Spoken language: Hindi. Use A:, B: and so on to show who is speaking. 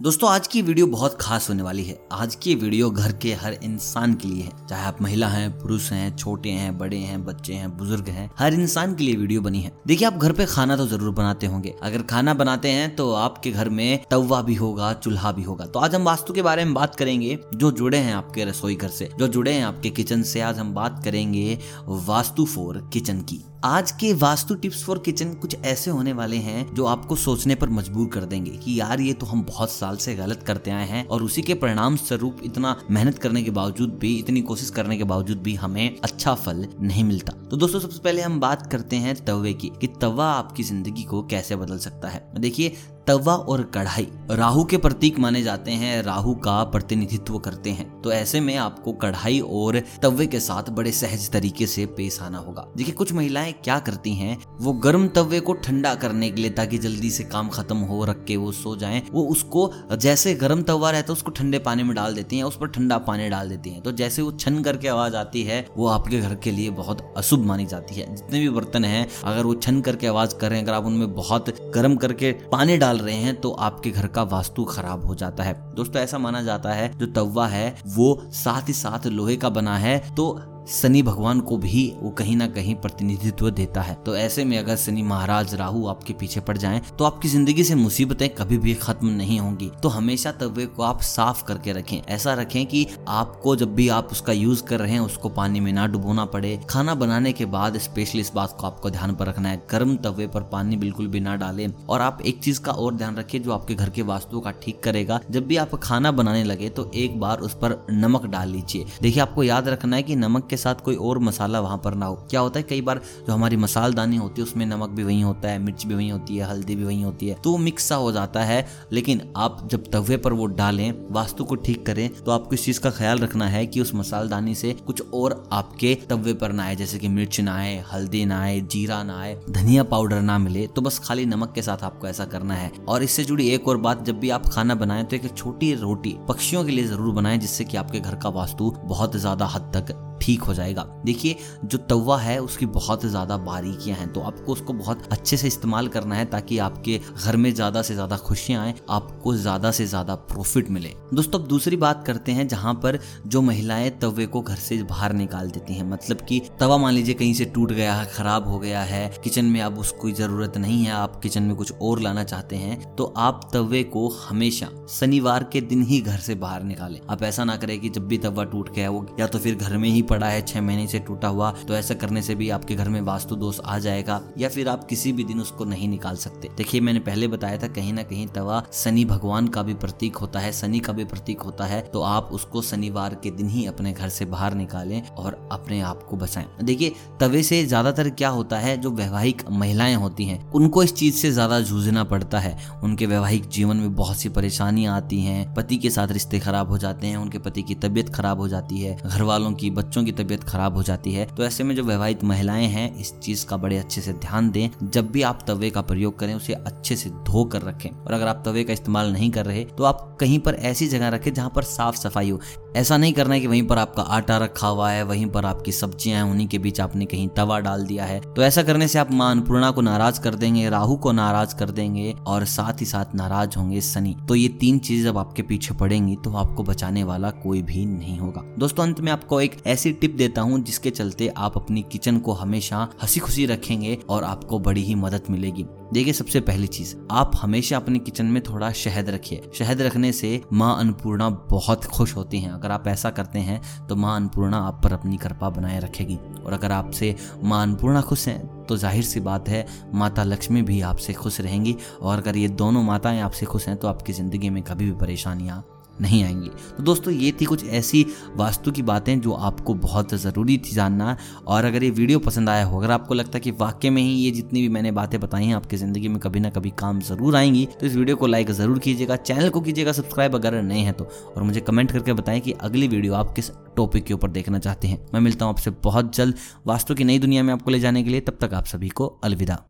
A: दोस्तों, आज की वीडियो बहुत खास होने वाली है। आज की वीडियो घर के हर इंसान के लिए है। चाहे आप महिला हैं, पुरुष हैं, छोटे हैं, बड़े हैं, बच्चे हैं, बुज़ुर्ग हैं, हर इंसान के लिए वीडियो बनी है। देखिए, आप घर पे खाना तो ज़रूर बनाते होंगे। अगर खाना बनाते हैं तो आपके घर में तवा भी होगा, चूल्हा भी होगा। तो आज हम वास्तु के बारे में बात करेंगे, जो जुड़े हैं आपके रसोई घर से, जो जुड़े हैं आपके किचन से। आज हम बात करेंगे वास्तु फोर किचन की। आज के वास्तु टिप्स फॉर किचन कुछ ऐसे होने वाले हैं जो आपको सोचने पर मजबूर कर देंगे कि यार ये तो हम बहुत साल से गलत करते आए हैं और उसी के परिणाम स्वरूप इतना मेहनत करने के बावजूद भी, इतनी कोशिश करने के बावजूद भी हमें अच्छा फल नहीं मिलता। तो दोस्तों, सबसे पहले हम बात करते हैं तवे की, कि तवा आपकी ज़िंदगी को कैसे बदल सकता है। देखिए तवा और कढ़ाई राहु के प्रतीक माने जाते हैं, राहु का प्रतिनिधित्व करते हैं। तो ऐसे में आपको कढ़ाई और तवे के साथ बड़े सहज तरीके से पेश आना होगा। देखिए, कुछ महिलाएँ क्या करती हैं, वो गर्म तवे को ठंडा करने के लिए, ताकि जल्दी से काम खत्म हो, रख के वो सो जाएँ, वो उसको जैसे गर्म तवा रहता है, उसको ठंडे पानी में डाल देती हैं, उस पर ठंडा पानी डाल देती हैं। तो जैसे वो छन करके आवाज़ आती है, वो आपके घर के लिए बहुत अशुभ मानी जाती है। जितने भी बर्तन हैं, अगर वो छन करके आवाज़ करें अगर आप उनमें बहुत गर्म करके पानी डाल रहे हैं तो आपके घर का वास्तु खराब हो जाता है। दोस्तों, ऐसा माना जाता है, जो तवा है, वो साथ ही साथ लोहे का बना है तो शनि भगवान को भी वो कहीं ना कहीं प्रतिनिधित्व देता है। तो ऐसे में अगर शनि महाराज राहु आपके पीछे पड़ जाएँ तो आपकी ज़िंदगी से मुसीबतें कभी भी खत्म नहीं होंगी। तो हमेशा तवे को आप साफ़ करके रखें। ऐसा रखें कि आपको जब भी आप उसका यूज़ कर रहे हैं, उसको पानी में ना डुबोना पड़े। खाना बनाने के बाद स्पेशली इस बात को आपको ध्यान पर रखना है। गर्म तवे पर पानी बिल्कुल भी ना डालें। और आप एक चीज़ का और ध्यान रखें जो आपके घर के वास्तु का ठीक करेगा। जब भी आप खाना बनाने लगे तो एक बार उस पर नमक डाल लीजिए। देखिए, आपको याद रखना है कि नमक के के साथ कोई और मसाला वहाँ पर ना हो। क्या होता है, कई बार जो हमारी मसालदानी होती है, उसमें नमक भी वही होता है, मिर्च भी वही होती है, हल्दी भी वही होती है तो वो मिक्स सा हो जाता है। लेकिन आप जब तवे पर वो डालें, वास्तु को ठीक करें तो आपको इस चीज़ का ख्याल रखना है कि उस मसालदानी से कुछ और आपके तवे पर ना आए। जैसे कि मिर्च ना आए, हल्दी ना आए, जीरा ना आए, धनिया पाउडर ना मिले तो बस खाली नमक के साथ आपको ऐसा करना है। और इससे जुड़ी एक और बात, जब भी आप खाना बनाएँ तो एक छोटी रोटी पक्षियों के लिए ज़रूर बनाएँ, जिससे कि आपके घर का वास्तु बहुत ज़्यादा हद तक ठीक हो जाएगा। देखिए, जो तवा है, उसकी बहुत ज़्यादा बारीकियाँ हैं तो आपको उसको बहुत अच्छे से इस्तेमाल करना है ताकि आपके घर में ज़्यादा से ज़्यादा खुशियाँ आए, आपको ज़्यादा से ज़्यादा प्रॉफिट मिले। दोस्तों, अब दूसरी बात करते हैं, जहाँ पर जो महिलाएँ तवे को घर से बाहर निकाल देती हैं। मतलब कि तवा मान लीजिए कहीं से टूट गया है, खराब हो गया है, किचन में अब उसकी ज़रूरत नहीं है, आप किचन में कुछ और लाना चाहते हैं तो आप तवे को हमेशा शनिवार के दिन ही घर से बाहर निकालें। आप ऐसा ना करें कि जब भी तवा टूट गया वो या तो फिर घर में ही पड़ा है, छह महीने से टूटा हुआ तो ऐसा करने से भी आपके घर में वास्तु दोष आ जाएगा या फिर आप किसी भी दिन उसको नहीं निकाल सकते। देखिए, मैंने पहले बताया था, कहीं ना कहीं तवा शनि भगवान का भी प्रतीक होता है, शनि का भी प्रतीक होता है तो आप उसको शनिवार के दिन ही अपने घर से बाहर निकालें और अपने आप को बचाएँ देखिए, तवे से ज़्यादातर क्या होता है, जो वैवाहिक महिलाएँ होती हैं, उनको इस चीज़ से ज़्यादा जूझना पड़ता है। उनके वैवाहिक जीवन में बहुत सी परेशानियाँ आती हैं, पति के साथ रिश्ते खराब हो जाते हैं, उनके पति की तबियत खराब हो जाती है घर वालों की बच्चों की तबीयत खराब हो जाती है तो ऐसे में जो वैवाहिक महिलाएँ हैं, इस चीज़ का बड़े अच्छे से ध्यान दें। जब भी आप तवे का प्रयोग करें, उसे अच्छे से धो कर रखें। और अगर आप तवे का इस्तेमाल नहीं कर रहे तो आप कहीं पर ऐसी जगह रखें जहाँ पर साफ़ सफ़ाई हो। ऐसा नहीं करना है कि वहीं पर आपका आटा रखा हुआ है, वहीं पर आपकी सब्ज़ियाँ हैं, उन्हीं के बीच आपने कहीं तवा डाल दिया है। तो ऐसा करने से आप माँ अन्नपूर्णा को नाराज़ कर देंगे, राहु को नाराज़ कर देंगे और साथ ही साथ नाराज़ होंगे शनि। तो ये तीन चीज़ जब आपके पीछे पड़ेंगी तो आपको बचाने वाला कोई भी नहीं होगा। दोस्तों, अंत में आपको एक ऐसी टिप देता हूँ, जिसके चलते आप अपनी किचन को हमेशा हँसी खुशी रखेंगे और आपको बड़ी ही मदद मिलेगी। देखिए, सबसे पहली चीज़, आप हमेशा अपने किचन में थोड़ा शहद रखिए। शहद रखने से माँ अन्नपूर्णा बहुत खुश होती हैं। अगर आप ऐसा करते हैं तो माँ अन्नपूर्णा आप पर अपनी कृपा बनाए रखेगी। और अगर आपसे माँ अन्नपूर्णा खुश हैं तो ज़ाहिर सी बात है, माता लक्ष्मी भी आपसे खुश रहेंगी। और अगर ये दोनों माताएँ आपसे खुश हैं तो आपकी ज़िंदगी में कभी भी परेशानियाँ नहीं आएँगी। तो दोस्तों, ये थी कुछ ऐसी वास्तु की बातें जो आपको बहुत ज़रूरी थी जानना। और अगर ये वीडियो पसंद आया हो, अगर आपको लगता है कि वाकई में ही ये जितनी भी मैंने बातें बताई हैं, आपकी ज़िंदगी में कभी ना कभी काम ज़रूर आएँगी तो इस वीडियो को लाइक ज़रूर कीजिएगा, चैनल को कीजिएगा सब्सक्राइब अगर नए हैं तो। और मुझे कमेंट करके बताएँ कि अगली वीडियो आप किस टॉपिक के ऊपर देखना चाहते हैं। मैं मिलता हूँ आपसे बहुत जल्द वास्तु की नई दुनिया में आपको ले जाने के लिए। तब तक आप सभी को अलविदा।